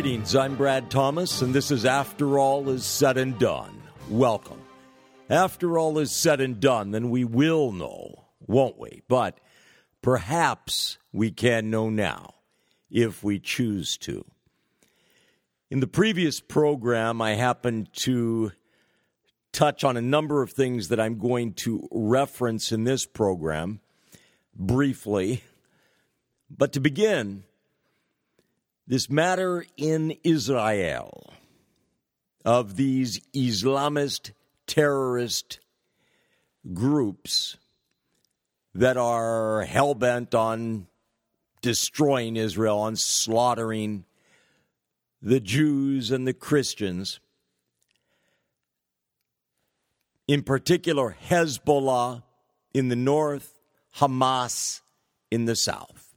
Greetings, I'm Brad Thomas, and this is After All Is Said and Done. Welcome. After all is said and done, then we will know, won't we? But perhaps we can know now if we choose to. In the previous program, I happened to touch on a number of things that I'm going to reference in this program briefly. But to begin, this matter in Israel of these Islamist terrorist groups that are hell bent on destroying Israel, on slaughtering the Jews and the Christians. In particular, Hezbollah in the north, Hamas in the south.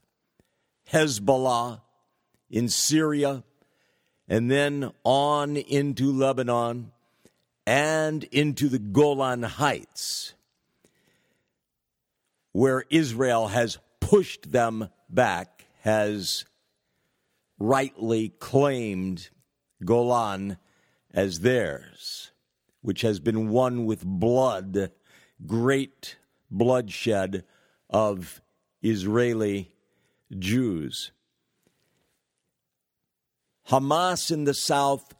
Hezbollah in Syria, and then on into Lebanon and into the Golan Heights, where Israel has pushed them back, has rightly claimed Golan as theirs, which has been won with blood, great bloodshed of Israeli Jews. Hamas in the south,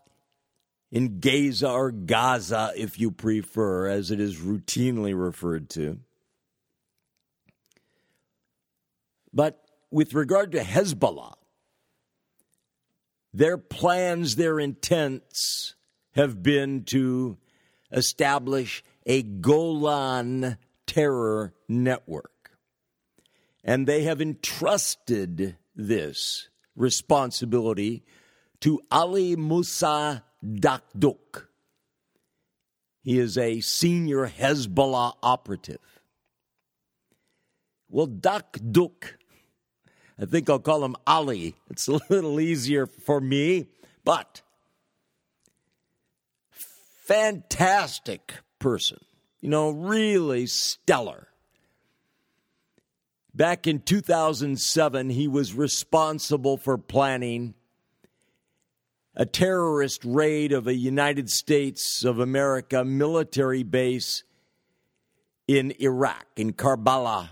in Gaza or Gaza, if you prefer, as it is routinely referred to. But with regard to Hezbollah, their plans, their intents have been to establish a Golan terror network. And they have entrusted this responsibility to Ali Musa Dakduk. He is a senior Hezbollah operative. Well, Dakduk, I think I'll call him Ali. It's a little easier for me, but fantastic person. You know, really stellar. Back in 2007, he was responsible for planning a terrorist raid of a United States of America military base in Iraq, in Karbala,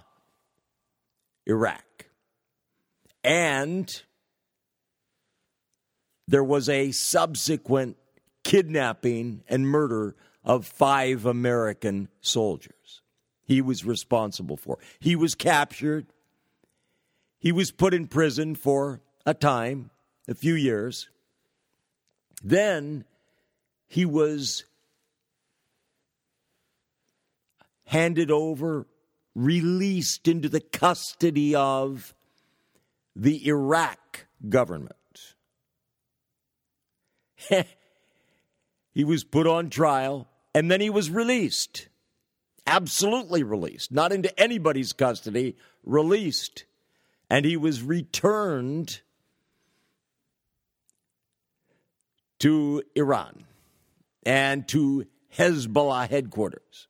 Iraq. And there was a subsequent kidnapping and murder of five American soldiers. He was responsible for. He was captured. He was put in prison for a time, a few years. Then he was handed over, released into the custody of the Iraq government. he was put on trial and then he was released. Absolutely released. Not into anybody's custody, released. And he was returned to Iran and to Hezbollah headquarters.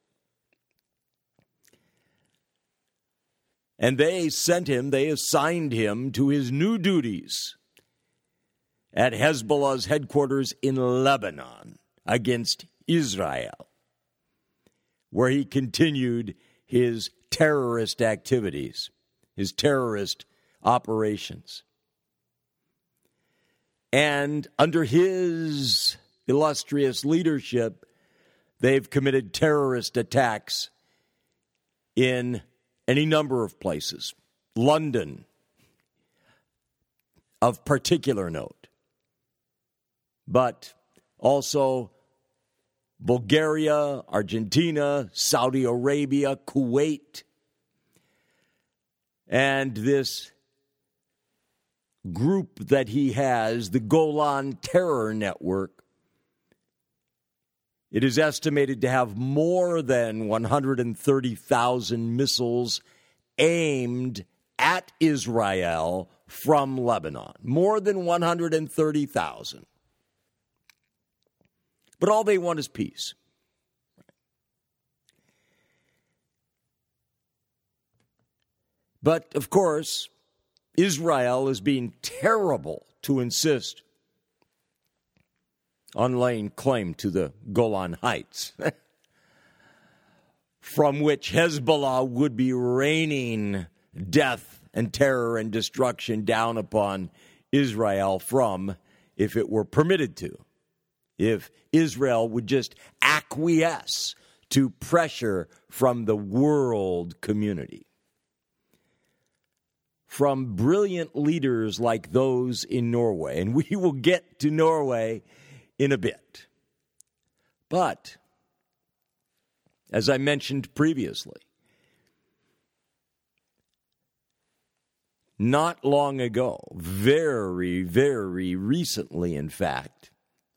And they sent him, they assigned him to his new duties at Hezbollah's headquarters in Lebanon against Israel, where he continued his terrorist activities, his terrorist operations. And under his illustrious leadership, they've committed terrorist attacks in any number of places. London, of particular note, but also Bulgaria, Argentina, Saudi Arabia, Kuwait. And this group that he has, the Golan Terror Network, it is estimated to have more than 130,000 missiles aimed at Israel from Lebanon. More than 130,000. But all they want is peace. But of course, Israel is being terrible to insist on laying claim to the Golan Heights, from which Hezbollah would be raining death and terror and destruction down upon Israel from if it were permitted to. If Israel would just acquiesce to pressure from the world community. From brilliant leaders like those in Norway, and we will get to Norway in a bit. But, as I mentioned previously, not long ago, very, very recently, in fact,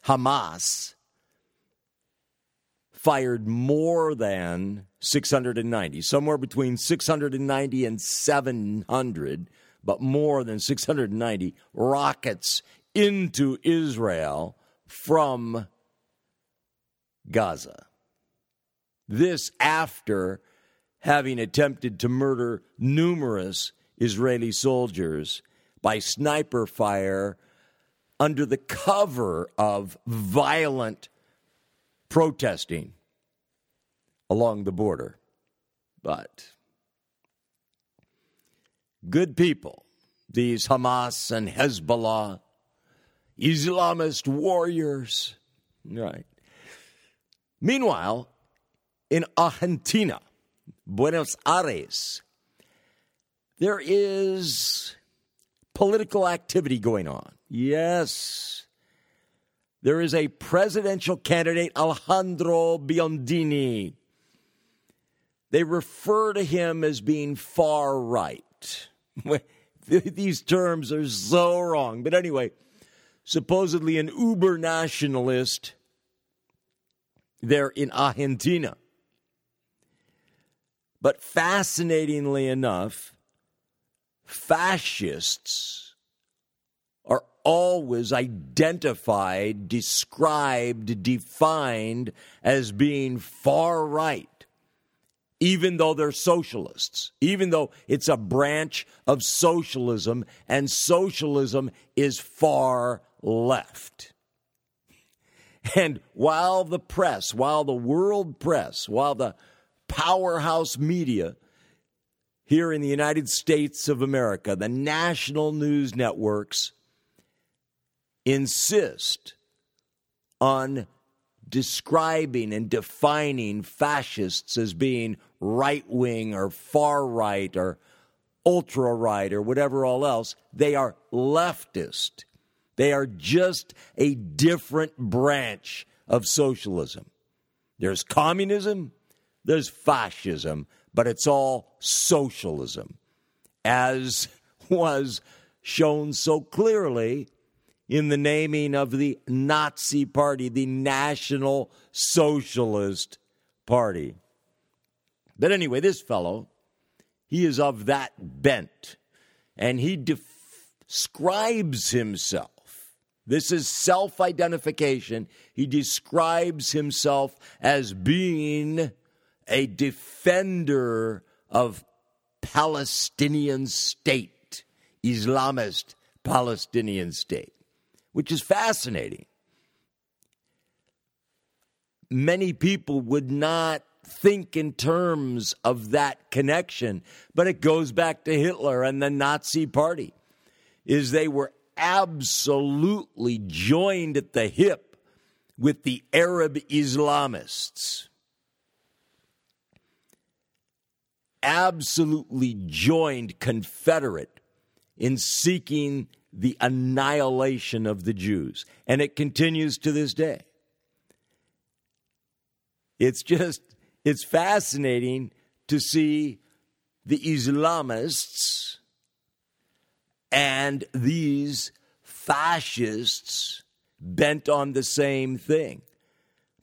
Hamas fired more than 690, somewhere between 690 and 700, but more than 690 rockets into Israel from Gaza. This after having attempted to murder numerous Israeli soldiers by sniper fire under the cover of violent protesting along the border. But good people, these Hamas and Hezbollah, Islamist warriors, right? Meanwhile, in Argentina, Buenos Aires, there is political activity going on. Yes. There is a presidential candidate, Alejandro Biondini. They refer to him as being far right. These terms are so wrong. But anyway, supposedly an uber nationalist there in Argentina. But fascinatingly enough, fascists are always identified, described, defined as being far right, even though they're socialists, even though it's a branch of socialism, and socialism is far left. And while the press, while the world press, while the powerhouse media here in the United States of America, the national news networks insist on describing and defining fascists as being right wing or far right or ultra right or whatever all else. They are leftist. They are just a different branch of socialism. There's communism, there's fascism, but it's all socialism, as was shown so clearly in the naming of the Nazi Party, the National Socialist Party. But anyway, this fellow, he is of that bent, and he describes himself. This is self identification. He describes himself as being a defender of Palestinian state, Islamist Palestinian state, which is fascinating. Many people would not think in terms of that connection, but it goes back to Hitler and the Nazi party is they were absolutely joined at the hip with the Arab Islamists. absolutely joined Confederate in seeking the annihilation of the Jews. And it continues to this day. It's just, it's fascinating to see the Islamists and these fascists bent on the same thing.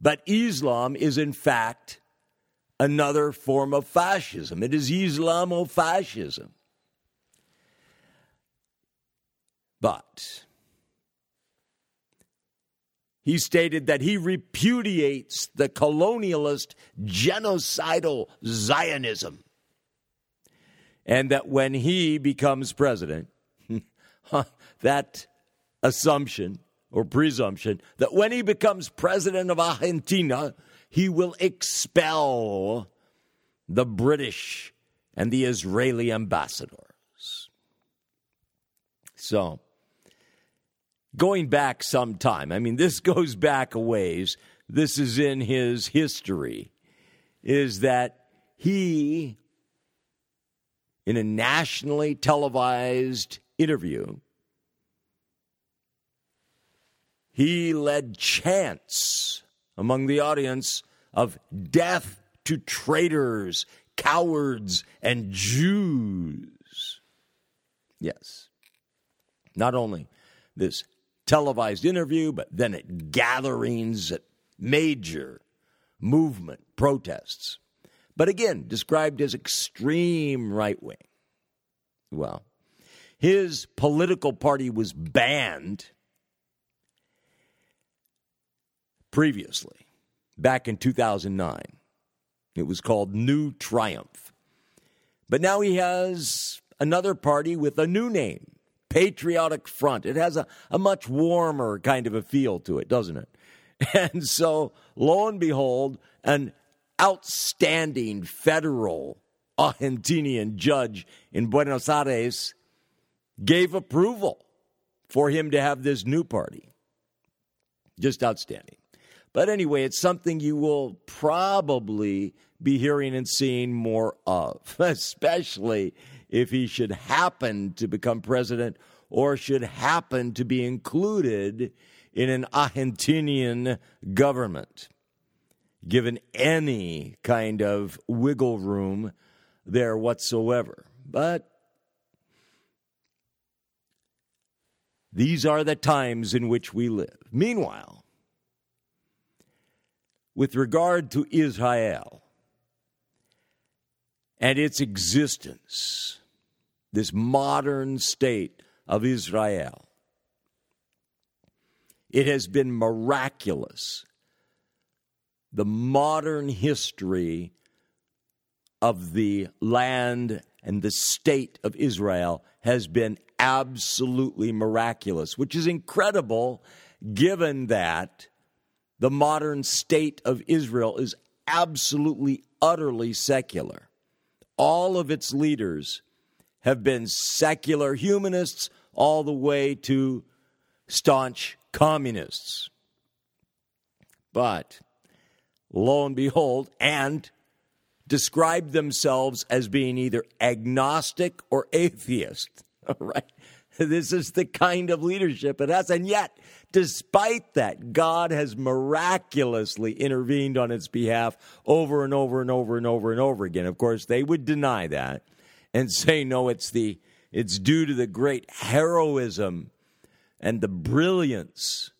But Islam is, in fact, another form of fascism. It is Islamofascism. But he stated that he repudiates the colonialist genocidal Zionism. And that when he becomes president, that assumption or presumption that when he becomes president of Argentina, he will expel the British and the Israeli ambassadors. So, going back some time, I mean, this goes back a ways. This is in his history, is that he, in a nationally televised interview, he led chants among the audience of death to traitors, cowards, and Jews. Yes. Not only this televised interview, but then at gatherings, at major movement protests. But again, described as extreme right wing. Well, his political party was banned previously, back in 2009. It was called New Triumph. But now he has another party with a new name, Patriotic Front. It has a, a much warmer kind of a feel to it, doesn't it? And so, lo and behold, an outstanding federal Argentinian judge in Buenos Aires gave approval for him to have this new party. Just outstanding. But anyway, it's something you will probably be hearing and seeing more of, especially if he should happen to become president or should happen to be included in an Argentinian government. Given any kind of wiggle room there whatsoever. But these are the times in which we live. Meanwhile, with regard to Israel and its existence, this modern state of Israel. It has been miraculous. The modern history of the land and the state of Israel has been absolutely miraculous, which is incredible given that the modern state of Israel is absolutely, utterly secular. All of its leaders have been secular humanists all the way to staunch communists. But lo and behold, and describe themselves as being either agnostic or atheist. All right. This is the kind of leadership it has. And yet, despite that, God has miraculously intervened on its behalf over and over and over and over and over again. Of course, they would deny that and say, no, it's the it's due to the great heroism and the brilliance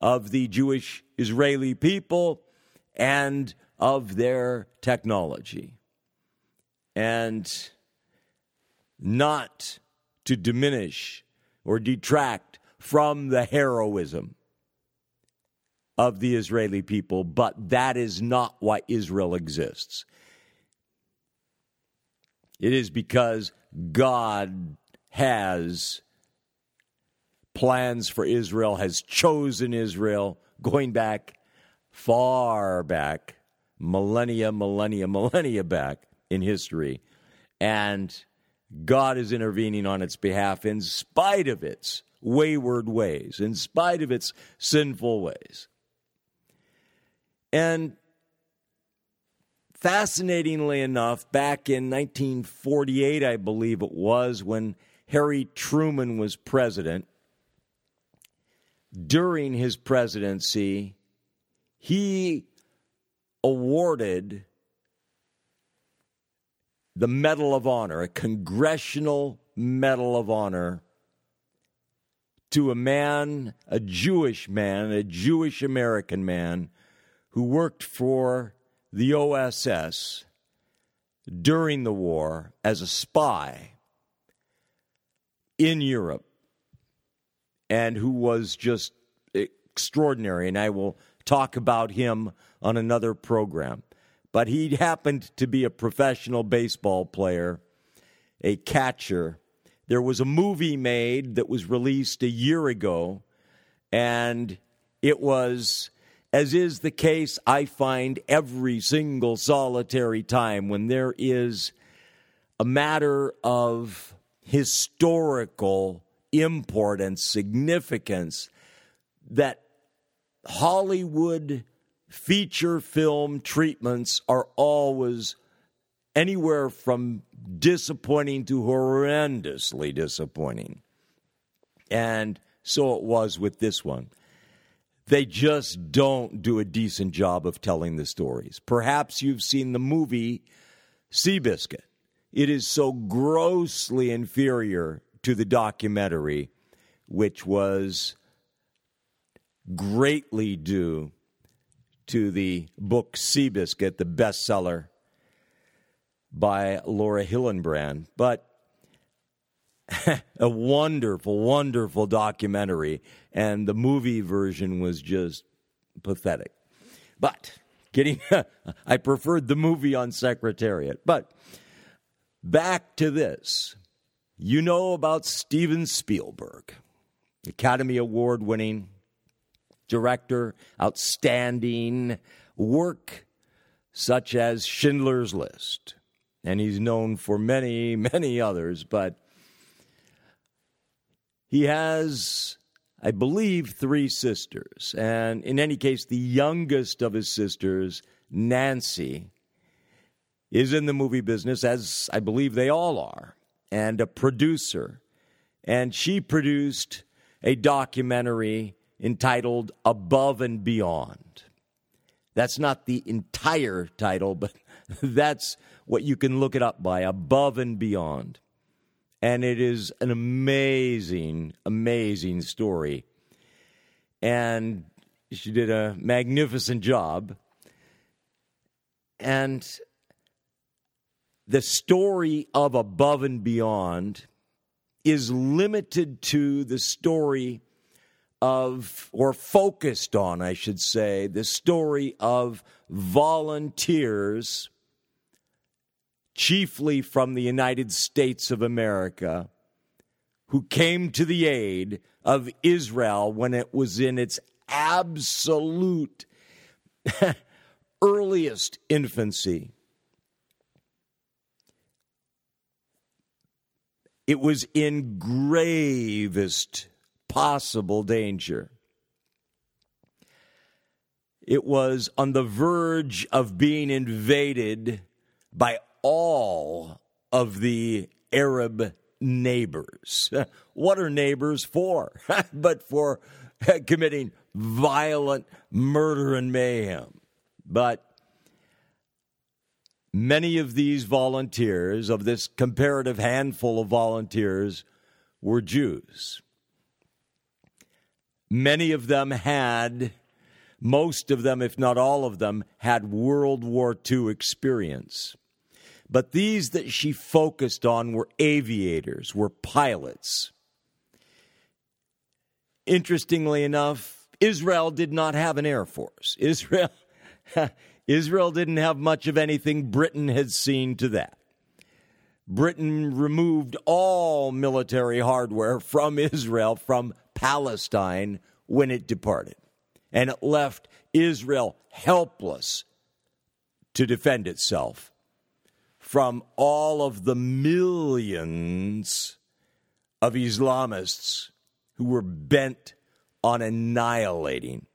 of the Jewish Israeli people and of their technology. And not to diminish or detract from the heroism of the Israeli people, but that is not why Israel exists. It is because God has plans for Israel, has chosen Israel going back far back, millennia, millennia, millennia back in history. And God is intervening on its behalf in spite of its wayward ways, in spite of its sinful ways. And fascinatingly enough, back in 1948, I believe it was, when Harry Truman was president, during his presidency, he awarded the Medal of Honor, a Congressional Medal of Honor, to a man, a Jewish man, a Jewish American man who worked for the OSS during the war as a spy in Europe and who was just extraordinary. And I will talk about him on another program but he happened to be a professional baseball player, a catcher. There was a movie made that was released a year ago, And it was, as is the case, I find every single solitary time when there is a matter of historical import and significance that Hollywood feature film treatments are always anywhere from disappointing to horrendously disappointing. And so it was with this one. They just don't do a decent job of telling the stories. Perhaps you've seen the movie Seabiscuit. It is so grossly inferior to the documentary, which was greatly due to the book Seabiscuit, the bestseller by Laura Hillenbrand. But a wonderful, wonderful documentary, and the movie version was just pathetic. But getting, I preferred the movie on Secretariat. But back to this. You know about Steven Spielberg, Academy Award winning director, outstanding work such as Schindler's List. And he's known for many, many others, but he has, I believe, three sisters. And in any case, the youngest of his sisters, Nancy, is in the movie business, as I believe they all are, and a producer. And she produced a documentary entitled Above and Beyond. That's not the entire title, but that's what you can look it up by Above and Beyond and it is an amazing, amazing story. And she did a magnificent job. And the story of Above and Beyond is limited to the story of, or focused on, I should say, the story of volunteers chiefly from the United States of America, who came to the aid of Israel when it was in its absolute earliest infancy. It was in gravest possible danger. It was on the verge of being invaded by all of the Arab neighbors. What are neighbors for? but for committing violent murder and mayhem. But many of these volunteers, of this comparative handful of volunteers, were Jews. Many of them had, most of them, if not all of them, had World War II experience. But these that she focused on were aviators, were pilots. Interestingly enough, Israel did not have an air force. Israel Israel didn't have much of anything Britain had seen to that. Britain removed all military hardware from Israel, from Palestine, when it departed. And it left Israel helpless to defend itself from all of the millions of Islamists who were bent on annihilating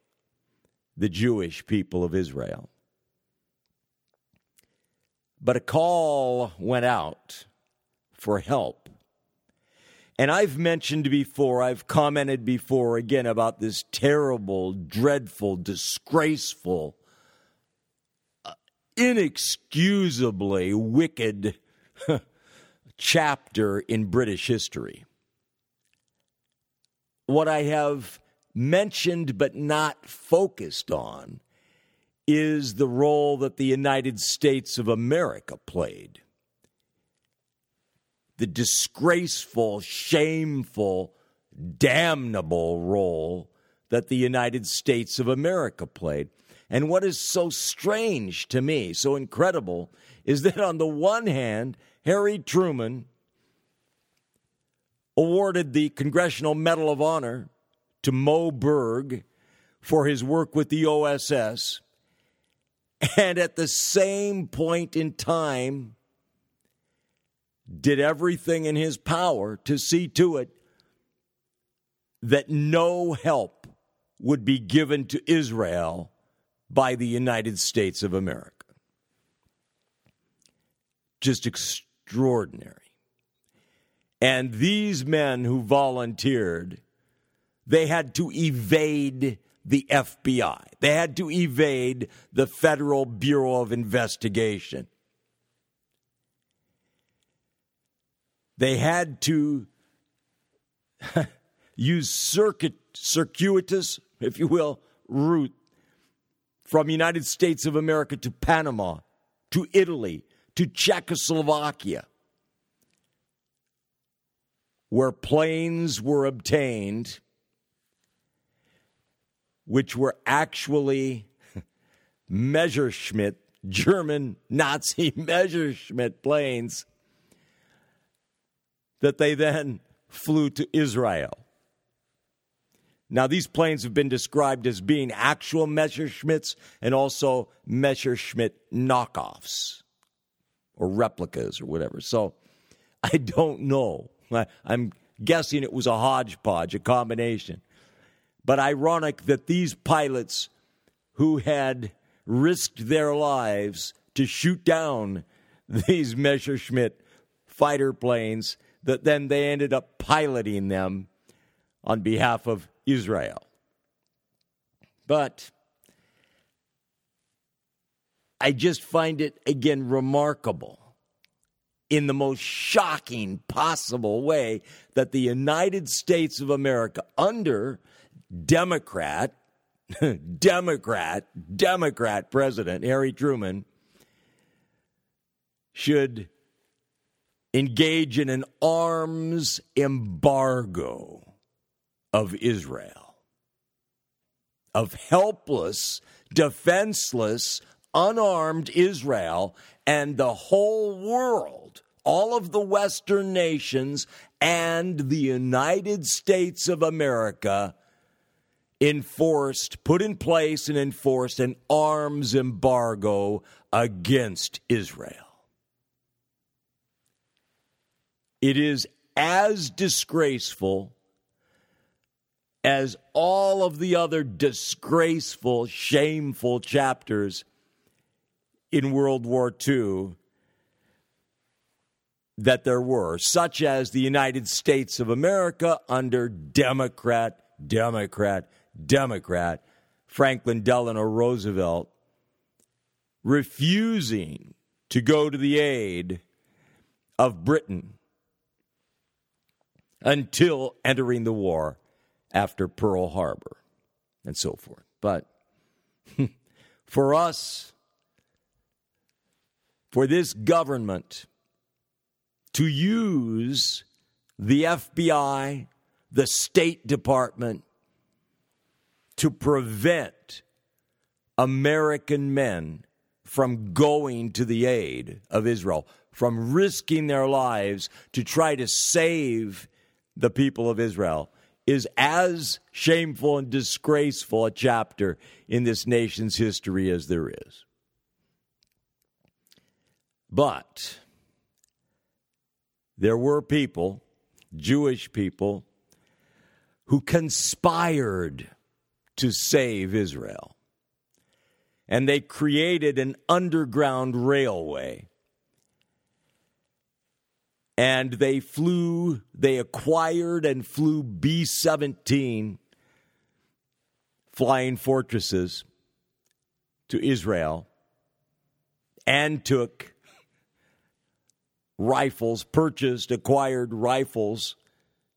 the Jewish people of Israel. But a call went out for help. And I've mentioned before, I've commented before again about this terrible, dreadful, disgraceful inexcusably wicked chapter in British history. What I have mentioned but not focused on is the role that the United States of America played. The disgraceful, shameful, damnable role that the United States of America played. And what is so strange to me, so incredible, is that on the one hand, Harry Truman awarded the Congressional Medal of Honor to Mo Berg for his work with the OSS, and at the same point in time, did everything in his power to see to it that no help would be given to Israel by the United States of America. Just extraordinary. And these men who volunteered, they had to evade the FBI. They had to evade the Federal Bureau of Investigation. They had to use circuit, circuitous, if you will, route from United States of America to Panama, to Italy, to Czechoslovakia, where planes were obtained which were actually Messerschmitt, German Nazi Messerschmitt planes that they then flew to Israel. Now, these planes have been described as being actual Messerschmitts and also Messerschmitt knockoffs or replicas or whatever. So I don't know. I, am guessing it was a hodgepodge, a combination. But ironic that these pilots who had risked their lives to shoot down these Messerschmitt fighter planes, that then they ended up piloting them on behalf of Israel. But I just find it again remarkable in the most shocking possible way that the United States of America, under Democrat, Democrat, Democrat President Harry Truman, should engage in an arms embargo of Israel, of helpless, defenseless, unarmed Israel, and the whole world, all of the Western nations, and the United States of America enforced, put in place and enforced an arms embargo against Israel. It is as disgraceful as all of the other disgraceful, shameful chapters in World War II that there were, such as the United States of America under Democrat, Democrat, Democrat Franklin Delano Roosevelt refusing to go to the aid of Britain until entering the war after Pearl Harbor and so forth. But for us, for this government to use the FBI, the State Department, to prevent American men from going to the aid of Israel, from risking their lives to try to save the people of Israel is as shameful and disgraceful a chapter in this nation's history as there is. But there were people, Jewish people, who conspired to save Israel. And they created an underground railway and they flew, they acquired and flew B 17 flying fortresses to Israel and took rifles, purchased, acquired rifles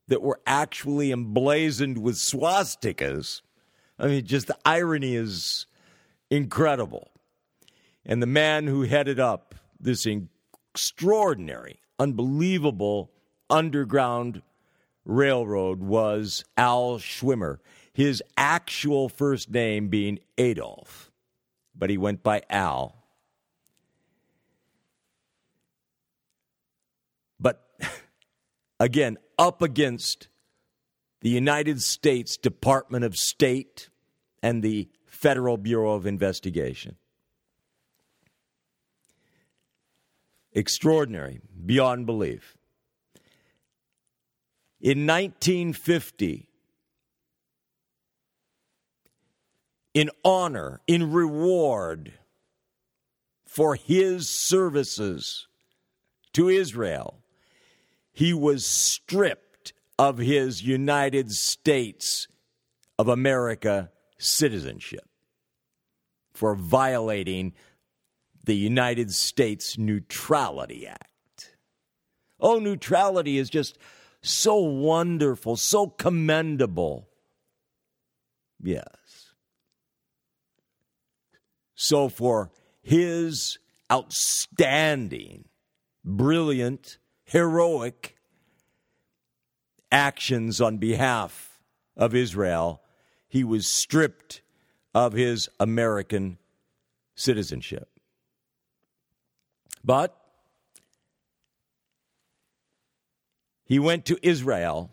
that were actually emblazoned with swastikas. I mean, just the irony is incredible. And the man who headed up this extraordinary unbelievable underground railroad was Al Schwimmer. His actual first name being Adolf, but he went by Al. But again, up against the United States Department of State and the Federal Bureau of Investigation. Extraordinary, beyond belief. In 1950, in honor, in reward for his services to Israel, he was stripped of his United States of America citizenship for violating the United States Neutrality Act. Oh, neutrality is just so wonderful, so commendable. Yes. So, for his outstanding, brilliant, heroic actions on behalf of Israel, he was stripped of his American citizenship. But he went to Israel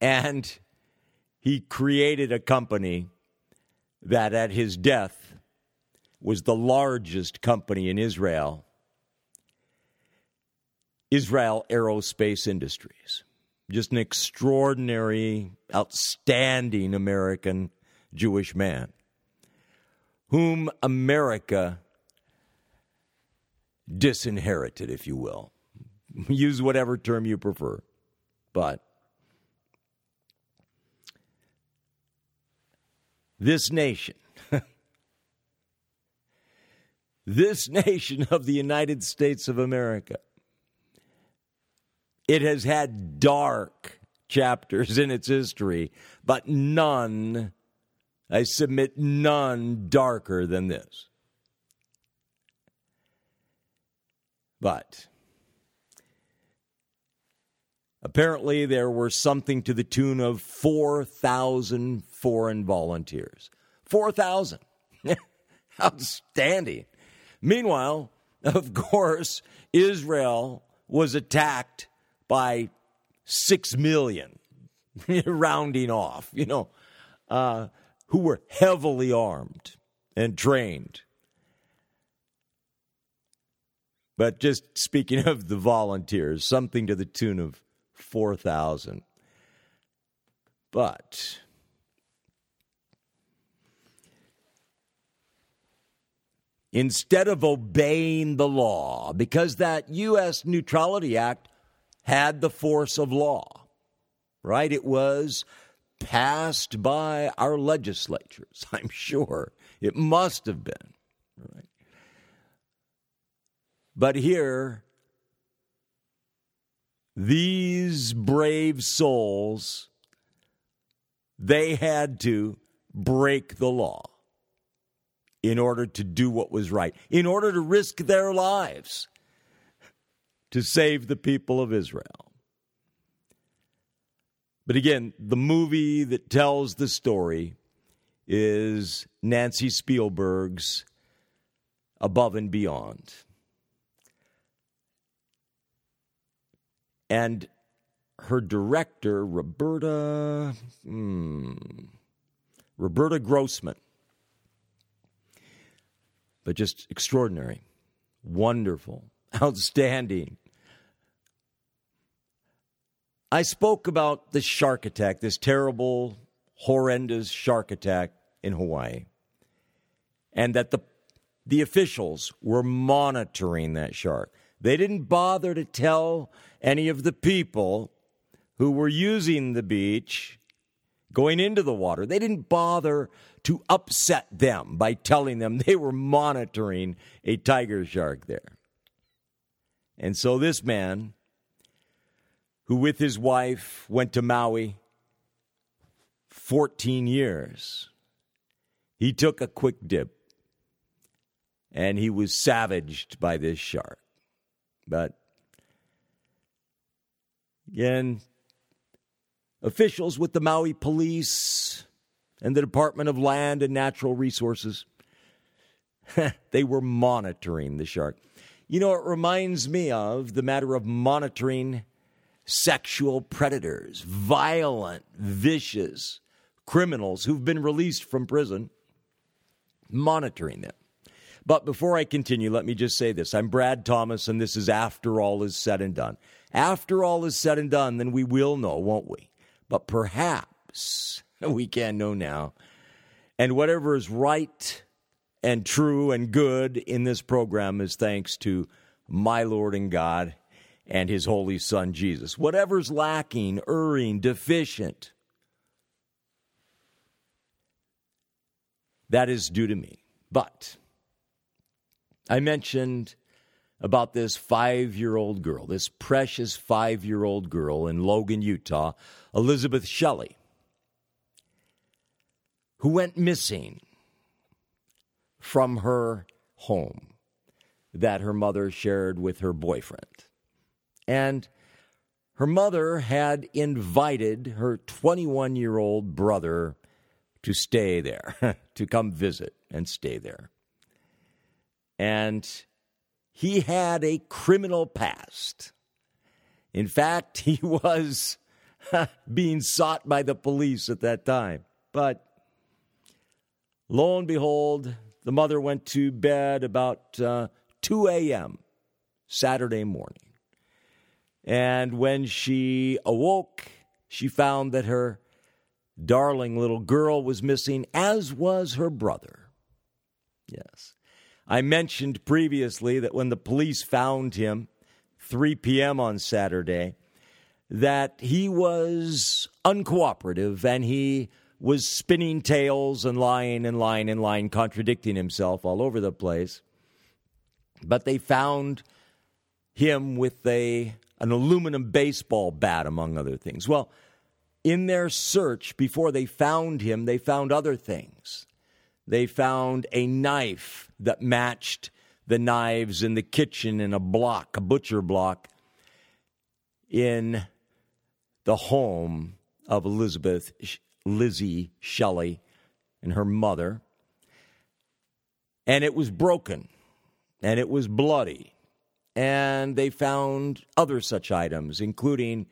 and he created a company that at his death was the largest company in Israel, Israel Aerospace Industries. Just an extraordinary, outstanding American Jewish man whom America disinherited, if you will. Use whatever term you prefer. But this nation, this nation of the United States of America, it has had dark chapters in its history, but none, I submit, none darker than this. But apparently, there were something to the tune of 4,000 foreign volunteers. 4,000. Outstanding. Meanwhile, of course, Israel was attacked by 6 million, rounding off, you know, uh, who were heavily armed and trained. But just speaking of the volunteers, something to the tune of 4,000. But instead of obeying the law, because that U.S. Neutrality Act had the force of law, right? It was passed by our legislatures, I'm sure. It must have been, right? But here, these brave souls, they had to break the law in order to do what was right, in order to risk their lives to save the people of Israel. But again, the movie that tells the story is Nancy Spielberg's Above and Beyond. And her director, Roberta, hmm, Roberta Grossman, but just extraordinary, wonderful, outstanding. I spoke about the shark attack, this terrible, horrendous shark attack in Hawaii, and that the the officials were monitoring that shark. They didn't bother to tell any of the people who were using the beach going into the water. They didn't bother to upset them by telling them they were monitoring a tiger shark there. And so this man, who with his wife went to Maui 14 years, he took a quick dip and he was savaged by this shark. But again, officials with the Maui police and the Department of Land and Natural Resources, they were monitoring the shark. You know, it reminds me of the matter of monitoring sexual predators, violent, vicious criminals who've been released from prison, monitoring them. But before I continue, let me just say this. I'm Brad Thomas, and this is After All Is Said and Done. After all is said and done, then we will know, won't we? But perhaps we can know now. And whatever is right and true and good in this program is thanks to my Lord and God and his holy son Jesus. Whatever's lacking, erring, deficient, that is due to me. But I mentioned about this five year old girl, this precious five year old girl in Logan, Utah, Elizabeth Shelley, who went missing from her home that her mother shared with her boyfriend. And her mother had invited her 21 year old brother to stay there, to come visit and stay there. And he had a criminal past. In fact, he was being sought by the police at that time. But lo and behold, the mother went to bed about uh, 2 a.m. Saturday morning. And when she awoke, she found that her darling little girl was missing, as was her brother. Yes. I mentioned previously that when the police found him 3 p.m. on Saturday, that he was uncooperative and he was spinning tales and lying and lying and lying, contradicting himself all over the place. But they found him with a an aluminum baseball bat, among other things. Well, in their search, before they found him, they found other things. They found a knife that matched the knives in the kitchen in a block, a butcher block, in the home of Elizabeth Lizzie Shelley and her mother. And it was broken and it was bloody and they found other such items, including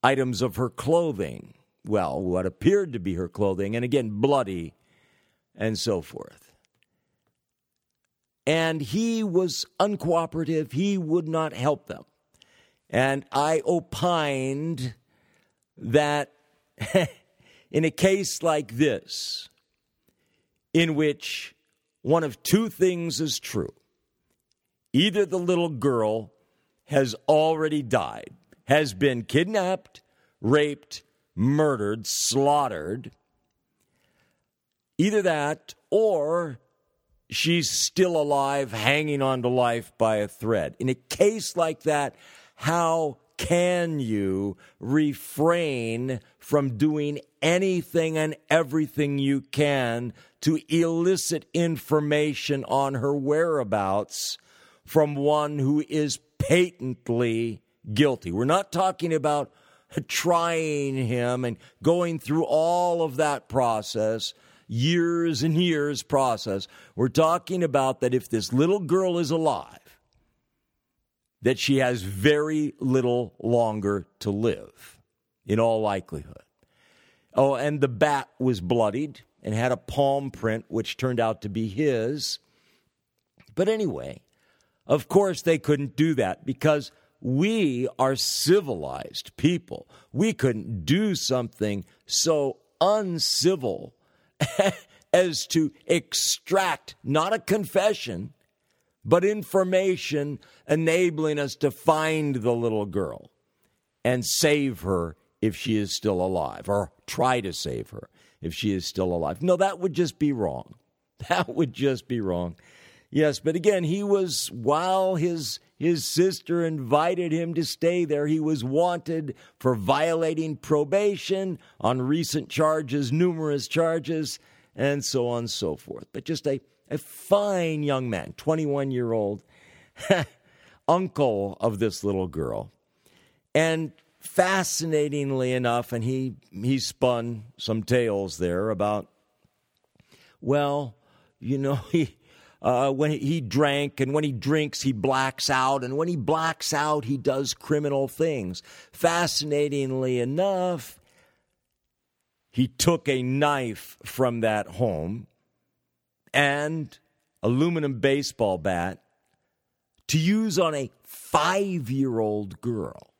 items of her clothing. Well, what appeared to be her clothing, and again, bloody, and so forth. And he was uncooperative. He would not help them. And I opined that in a case like this, in which one of two things is true either the little girl has already died, has been kidnapped, raped, murdered, slaughtered, either that or she's still alive, hanging on to life by a thread. In a case like that, how can you refrain from doing anything and everything you can to elicit information on her whereabouts from one who is patently guilty. We're not talking about trying him and going through all of that process, years and years process. We're talking about that if this little girl is alive, that she has very little longer to live, in all likelihood. Oh, and the bat was bloodied and had a palm print, which turned out to be his. But anyway, of course, they couldn't do that because we are civilized people. We couldn't do something so uncivil as to extract not a confession, but information enabling us to find the little girl and save her if she is still alive, or try to save her if she is still alive. No, that would just be wrong. That would just be wrong. Yes, but again, he was while his his sister invited him to stay there, he was wanted for violating probation on recent charges, numerous charges, and so on and so forth. But just a, a fine young man, 21 year old, uncle of this little girl. And fascinatingly enough, and he, he spun some tales there about, well, you know, he, uh, when he drank, and when he drinks, he blacks out, and when he blacks out, he does criminal things. Fascinatingly enough, he took a knife from that home and aluminum baseball bat to use on a five year old girl.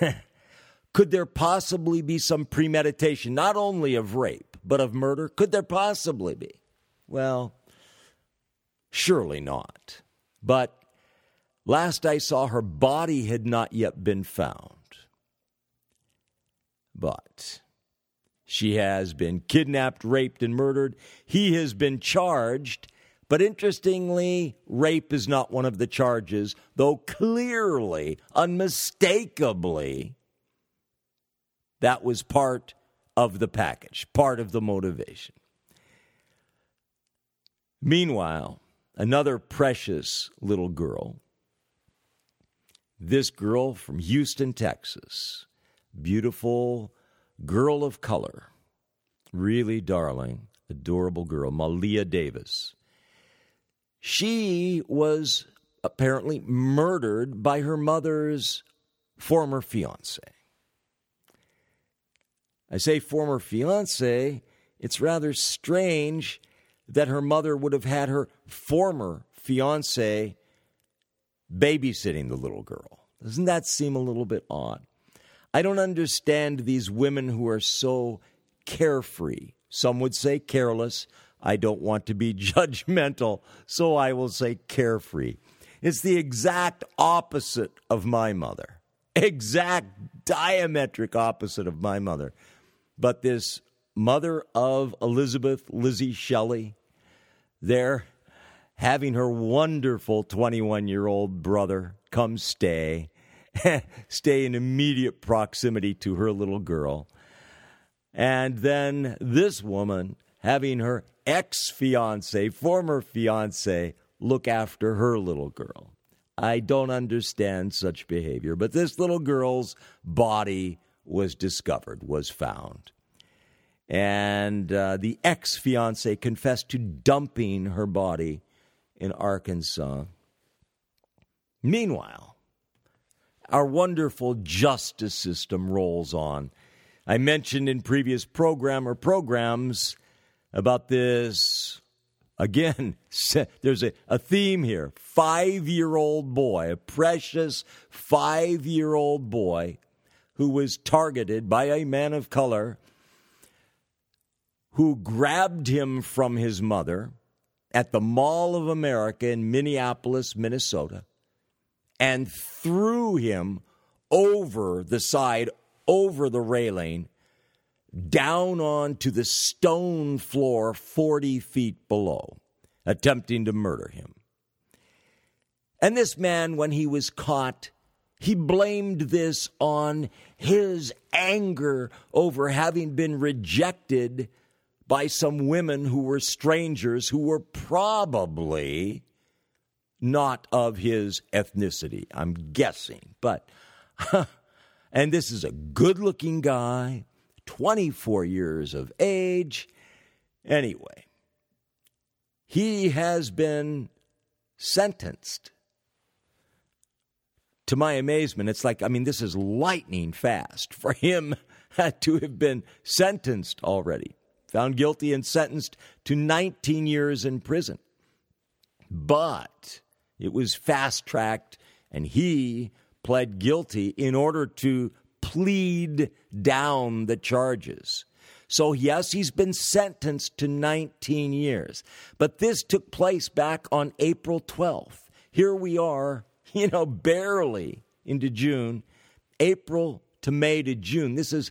Could there possibly be some premeditation, not only of rape, but of murder? Could there possibly be? Well, surely not. But last I saw, her body had not yet been found. But she has been kidnapped, raped, and murdered. He has been charged. But interestingly, rape is not one of the charges, though clearly, unmistakably, that was part of the package, part of the motivation. Meanwhile, another precious little girl, this girl from Houston, Texas, beautiful girl of color, really darling, adorable girl, Maleah Davis. She was apparently murdered by her mother's former fiance. I say former fiance, it's rather strange that her mother would have had her former fiance babysitting the little girl. Doesn't that seem a little bit odd? I don't understand these women who are so carefree. Some would say careless. I don't want to be judgmental, so I will say carefree. It's the exact opposite of my mother. Exact diametric opposite of my mother. But this mother of Elizabeth, Lizzie Shelley, there having her wonderful 21 year old brother come stay stay in immediate proximity to her little girl. And then this woman having her ex fiance, former fiance, look after her little girl. I don't understand such behavior, but this little girl's body was discovered, was found. And uh, the ex fiance confessed to dumping her body in Arkansas. Meanwhile, our wonderful justice system rolls on. I mentioned in previous program or programs about this. Again, there's a, a theme here. Five year old boy, a precious five year old boy who was targeted by a man of color who grabbed him from his mother at the Mall of America in Minneapolis, Minnesota and threw him over the side, over the railing, down onto the stone floor 40 feet below, attempting to murder him. And this man, when he was caught, he blamed this on his anger over having been rejected by some women who were strangers who were probably not of his ethnicity. I'm guessing. But, and this is a good looking guy, 24 years of age. Anyway, he has been sentenced. To my amazement, it's like, I mean, this is lightning fast for him to have been sentenced already, found guilty and sentenced to 19 years in prison. But it was fast tracked, and he pled guilty in order to plead down the charges. So, yes, he's been sentenced to 19 years. But this took place back on April 12th. Here we are, you know, barely into June, April to May to June. This is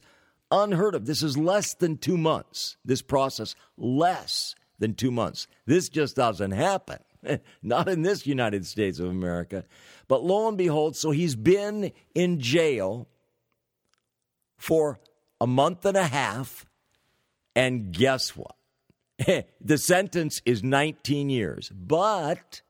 unheard of. This is less than two months, this process, less than two months. This just doesn't happen. Not in this United States of America. But lo and behold, so he's been in jail for a month and a half. And guess what? the sentence is 19 years. But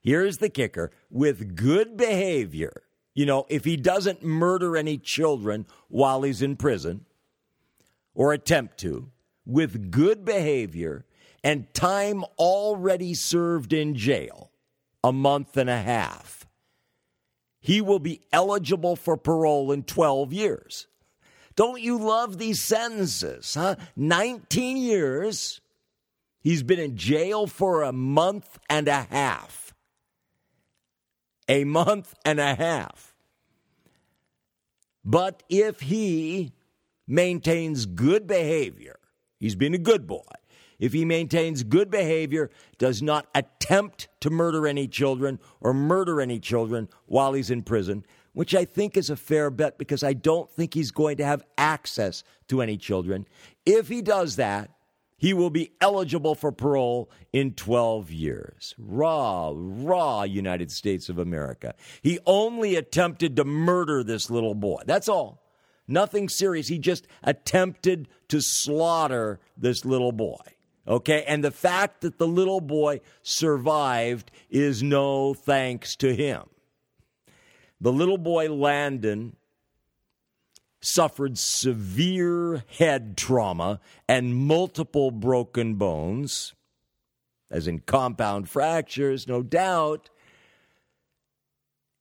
here's the kicker with good behavior, you know, if he doesn't murder any children while he's in prison or attempt to, with good behavior and time already served in jail, a month and a half, he will be eligible for parole in 12 years. Don't you love these sentences, huh? 19 years. He's been in jail for a month and a half. A month and a half. But if he maintains good behavior, he's been a good boy. If he maintains good behavior, does not attempt to murder any children or murder any children while he's in prison, which I think is a fair bet because I don't think he's going to have access to any children. If he does that, he will be eligible for parole in 12 years. Raw, raw United States of America. He only attempted to murder this little boy. That's all. Nothing serious. He just attempted to slaughter this little boy. Okay, and the fact that the little boy survived is no thanks to him. The little boy Landen suffered severe head trauma and multiple broken bones, as in compound fractures, no doubt.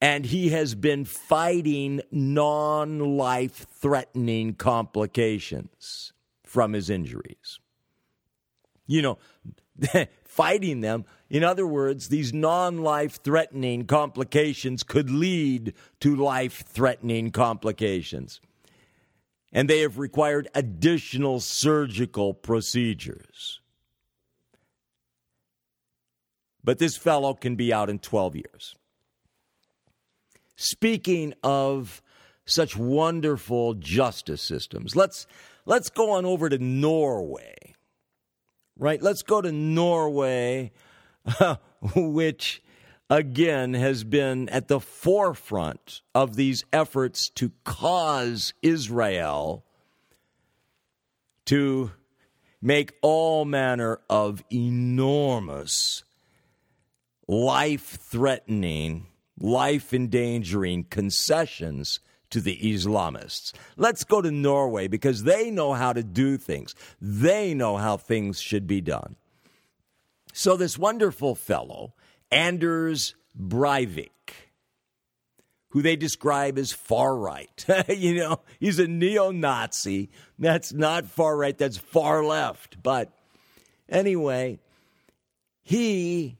And he has been fighting non life threatening complications from his injuries. You know, fighting them. In other words, these non life threatening complications could lead to life threatening complications and they have required additional surgical procedures. But this fellow can be out in 12 years. Speaking of such wonderful justice systems, let's, let's go on over to Norway. Right? Let's go to Norway, which again has been at the forefront of these efforts to cause Israel to make all manner of enormous, life threatening, life endangering concessions to the Islamists. Let's go to Norway because they know how to do things, they know how things should be done. So, this wonderful fellow Anders Breivik, who they describe as far right. you know, he's a neo Nazi. That's not far right, that's far left. But anyway, he,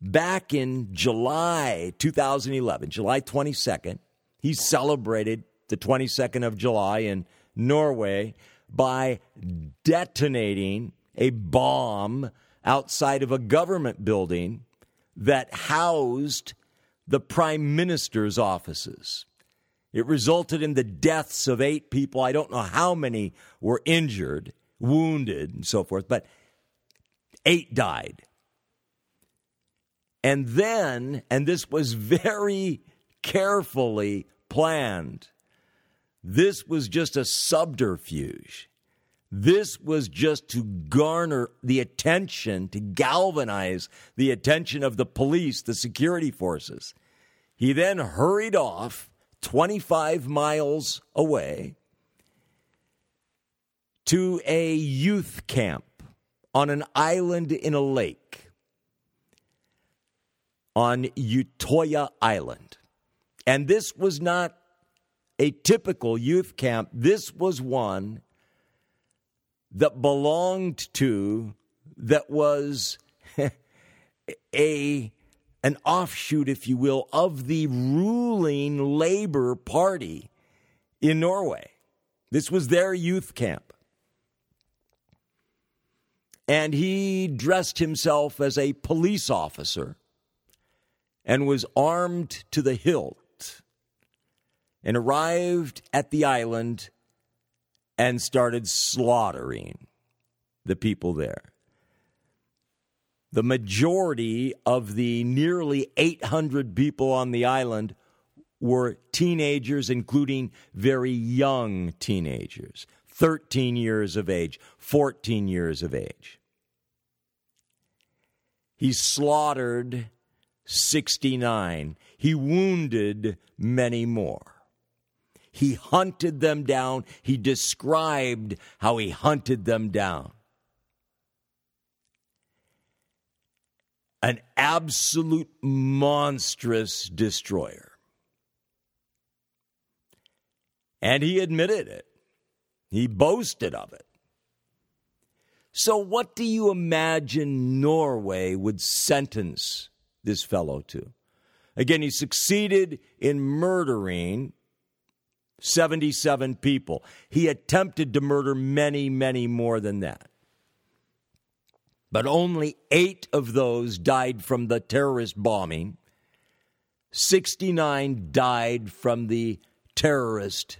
back in July 2011, July 22nd, he celebrated the 22nd of July in Norway by detonating a bomb outside of a government building that housed the prime minister's offices. It resulted in the deaths of eight people. I don't know how many were injured, wounded, and so forth, but eight died. And then, and this was very carefully planned, this was just a subterfuge. This was just to garner the attention, to galvanize the attention of the police, the security forces. He then hurried off 25 miles away to a youth camp on an island in a lake on Utoya Island. And this was not a typical youth camp, this was one that belonged to, that was a an offshoot, if you will, of the ruling Labor Party in Norway. This was their youth camp. And he dressed himself as a police officer and was armed to the hilt and arrived at the island and started slaughtering the people there. The majority of the nearly 800 people on the island were teenagers, including very young teenagers 13 years of age, 14 years of age. He slaughtered 69, he wounded many more. He hunted them down. He described how he hunted them down. an absolute monstrous destroyer. And he admitted it, he boasted of it. So, what do you imagine Norway would sentence this fellow to? Again, he succeeded in murdering 77 people. He attempted to murder many, many more than that. But only eight of those died from the terrorist bombing. 69 died from the terrorist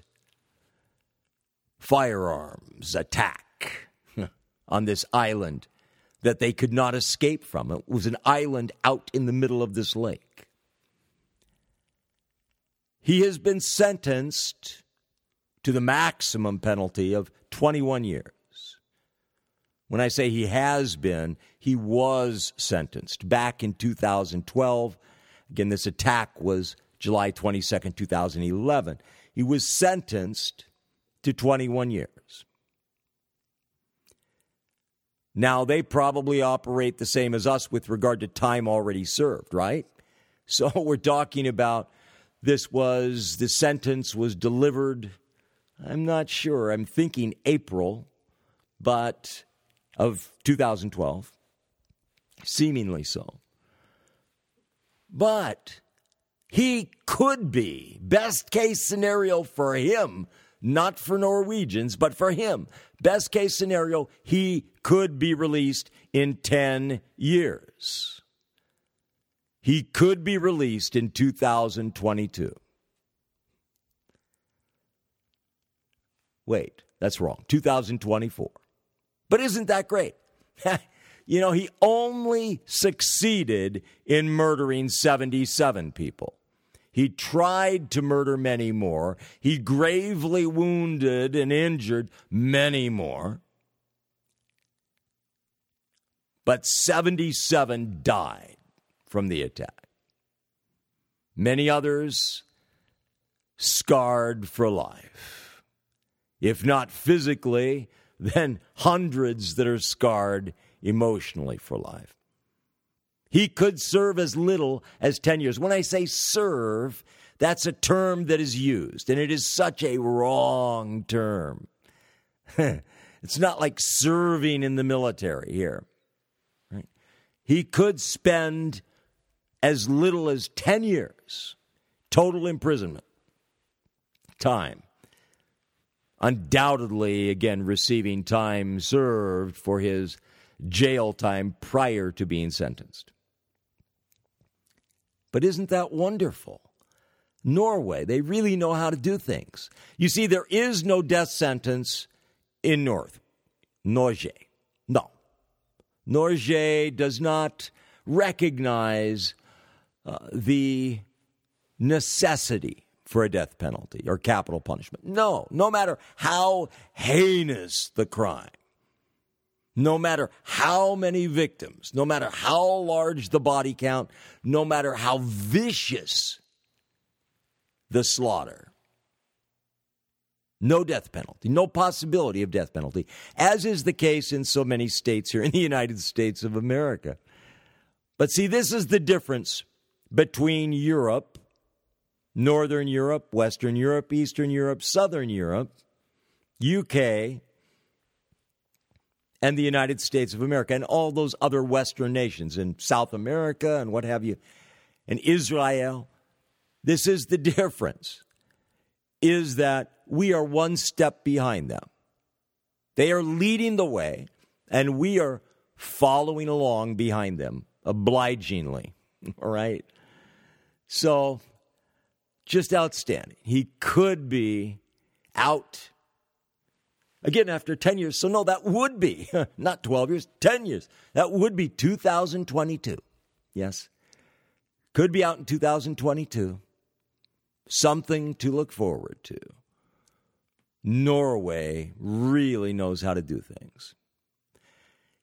firearms attack on this island that they could not escape from. It was an island out in the middle of this lake. He has been sentenced to the maximum penalty of 21 years. When I say he has been, he was sentenced back in 2012. Again, this attack was July 22nd, 2011. He was sentenced to 21 years. Now, they probably operate the same as us with regard to time already served, right? So we're talking about this was, the sentence was delivered, I'm not sure, I'm thinking April, but of 2012, seemingly so. But he could be, best case scenario for him, not for Norwegians, but for him, best case scenario, he could be released in 10 years. He could be released in 2022. Wait, that's wrong. 2024. But isn't that great? you know, he only succeeded in murdering 77 people. He tried to murder many more. He gravely wounded and injured many more. But 77 died from the attack. Many others scarred for life. If not physically, then hundreds that are scarred emotionally for life. He could serve as little as 10 years. When I say serve, that's a term that is used, and it is such a wrong term. it's not like serving in the military here. Right? He could spend as little as 10 years total imprisonment time. Undoubtedly, again, receiving time served for his jail time prior to being sentenced. But isn't that wonderful? Norway, they really know how to do things. You see, there is no death sentence in North Norge. No. Norge does not recognize uh, the necessity for a death penalty or capital punishment. No, no matter how heinous the crime no matter how many victims, no matter how large the body count, no matter how vicious the slaughter. No death penalty, no possibility of death penalty, as is the case in so many states here in the United States of America. But see, this is the difference between Europe, Northern Europe, Western Europe, Eastern Europe, Southern Europe, UK, and the United States of America and all those other Western nations in South America and what have you, and Israel. This is the difference is that we are one step behind them. They are leading the way, and we are following along behind them obligingly. All right? So, just outstanding. He could be out Again, after 10 years. So, no, that would be not 12 years, 10 years. That would be 2022. Yes. Could be out in 2022. Something to look forward to. Norway really knows how to do things.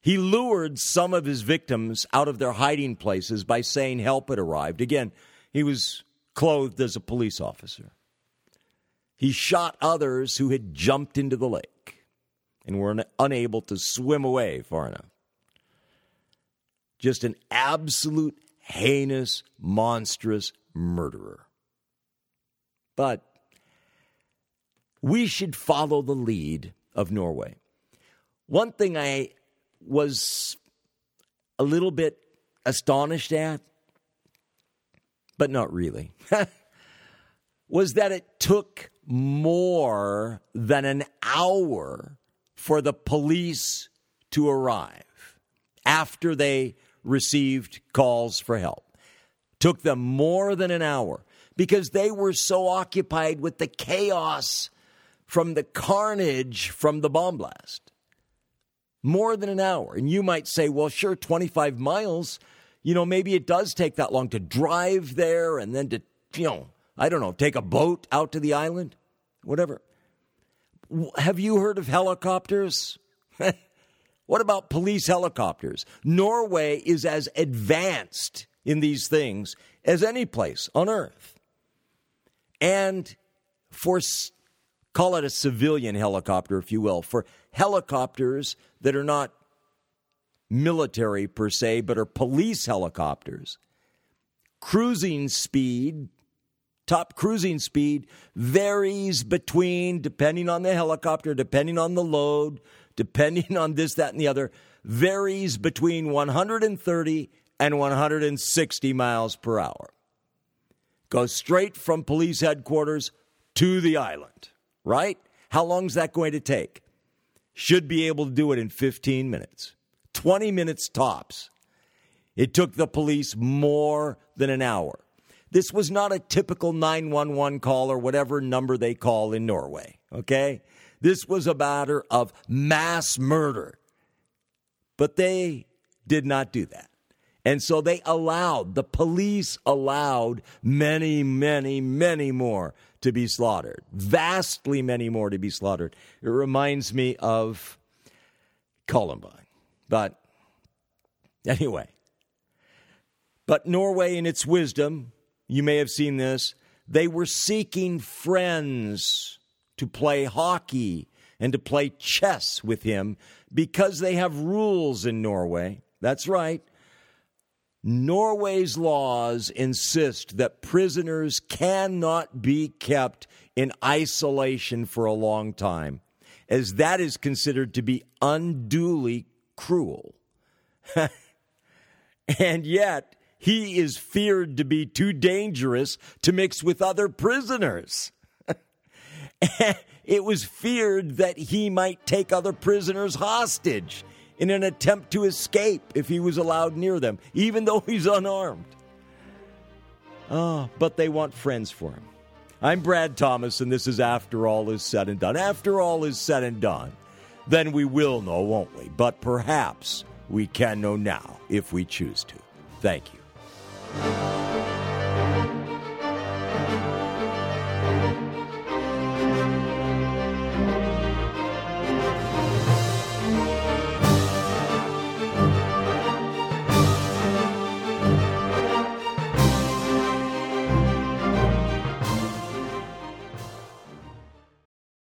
He lured some of his victims out of their hiding places by saying help had arrived. Again, he was clothed as a police officer. He shot others who had jumped into the lake and were unable to swim away far enough. Just an absolute heinous, monstrous murderer. But we should follow the lead of Norway. One thing I was a little bit astonished at, but not really, was that it took more than an hour for the police to arrive after they received calls for help. Took them more than an hour because they were so occupied with the chaos from the carnage from the bomb blast. More than an hour. And you might say, well, sure, 25 miles, you know, maybe it does take that long to drive there and then to, you know, I don't know, take a boat out to the island, whatever. Have you heard of helicopters? what about police helicopters? Norway is as advanced in these things as any place on earth. And for, call it a civilian helicopter, if you will, for helicopters that are not military per se, but are police helicopters, cruising speed top cruising speed varies between, depending on the helicopter, depending on the load, depending on this, that, and the other, varies between 130 and 160 miles per hour. Goes straight from police headquarters to the island, right? How long is that going to take? Should be able to do it in 15 minutes, 20 minutes tops. It took the police more than an hour. This was not a typical 911 call or whatever number they call in Norway, okay? This was a matter of mass murder. But they did not do that. And so they allowed, the police allowed many, many, many more to be slaughtered. Vastly many more to be slaughtered. It reminds me of Columbine. But anyway. But Norway, in its wisdom, you may have seen this. They were seeking friends to play hockey and to play chess with him because they have rules in Norway. That's right. Norway's laws insist that prisoners cannot be kept in isolation for a long time, as that is considered to be unduly cruel. and yet, he is feared to be too dangerous to mix with other prisoners. it was feared that he might take other prisoners hostage in an attempt to escape if he was allowed near them, even though he's unarmed. Oh, but they want friends for him. I'm Brad Thomas, and this is After All Is Said and Done. After all is said and done, then we will know, won't we? But perhaps we can know now if we choose to. Thank you.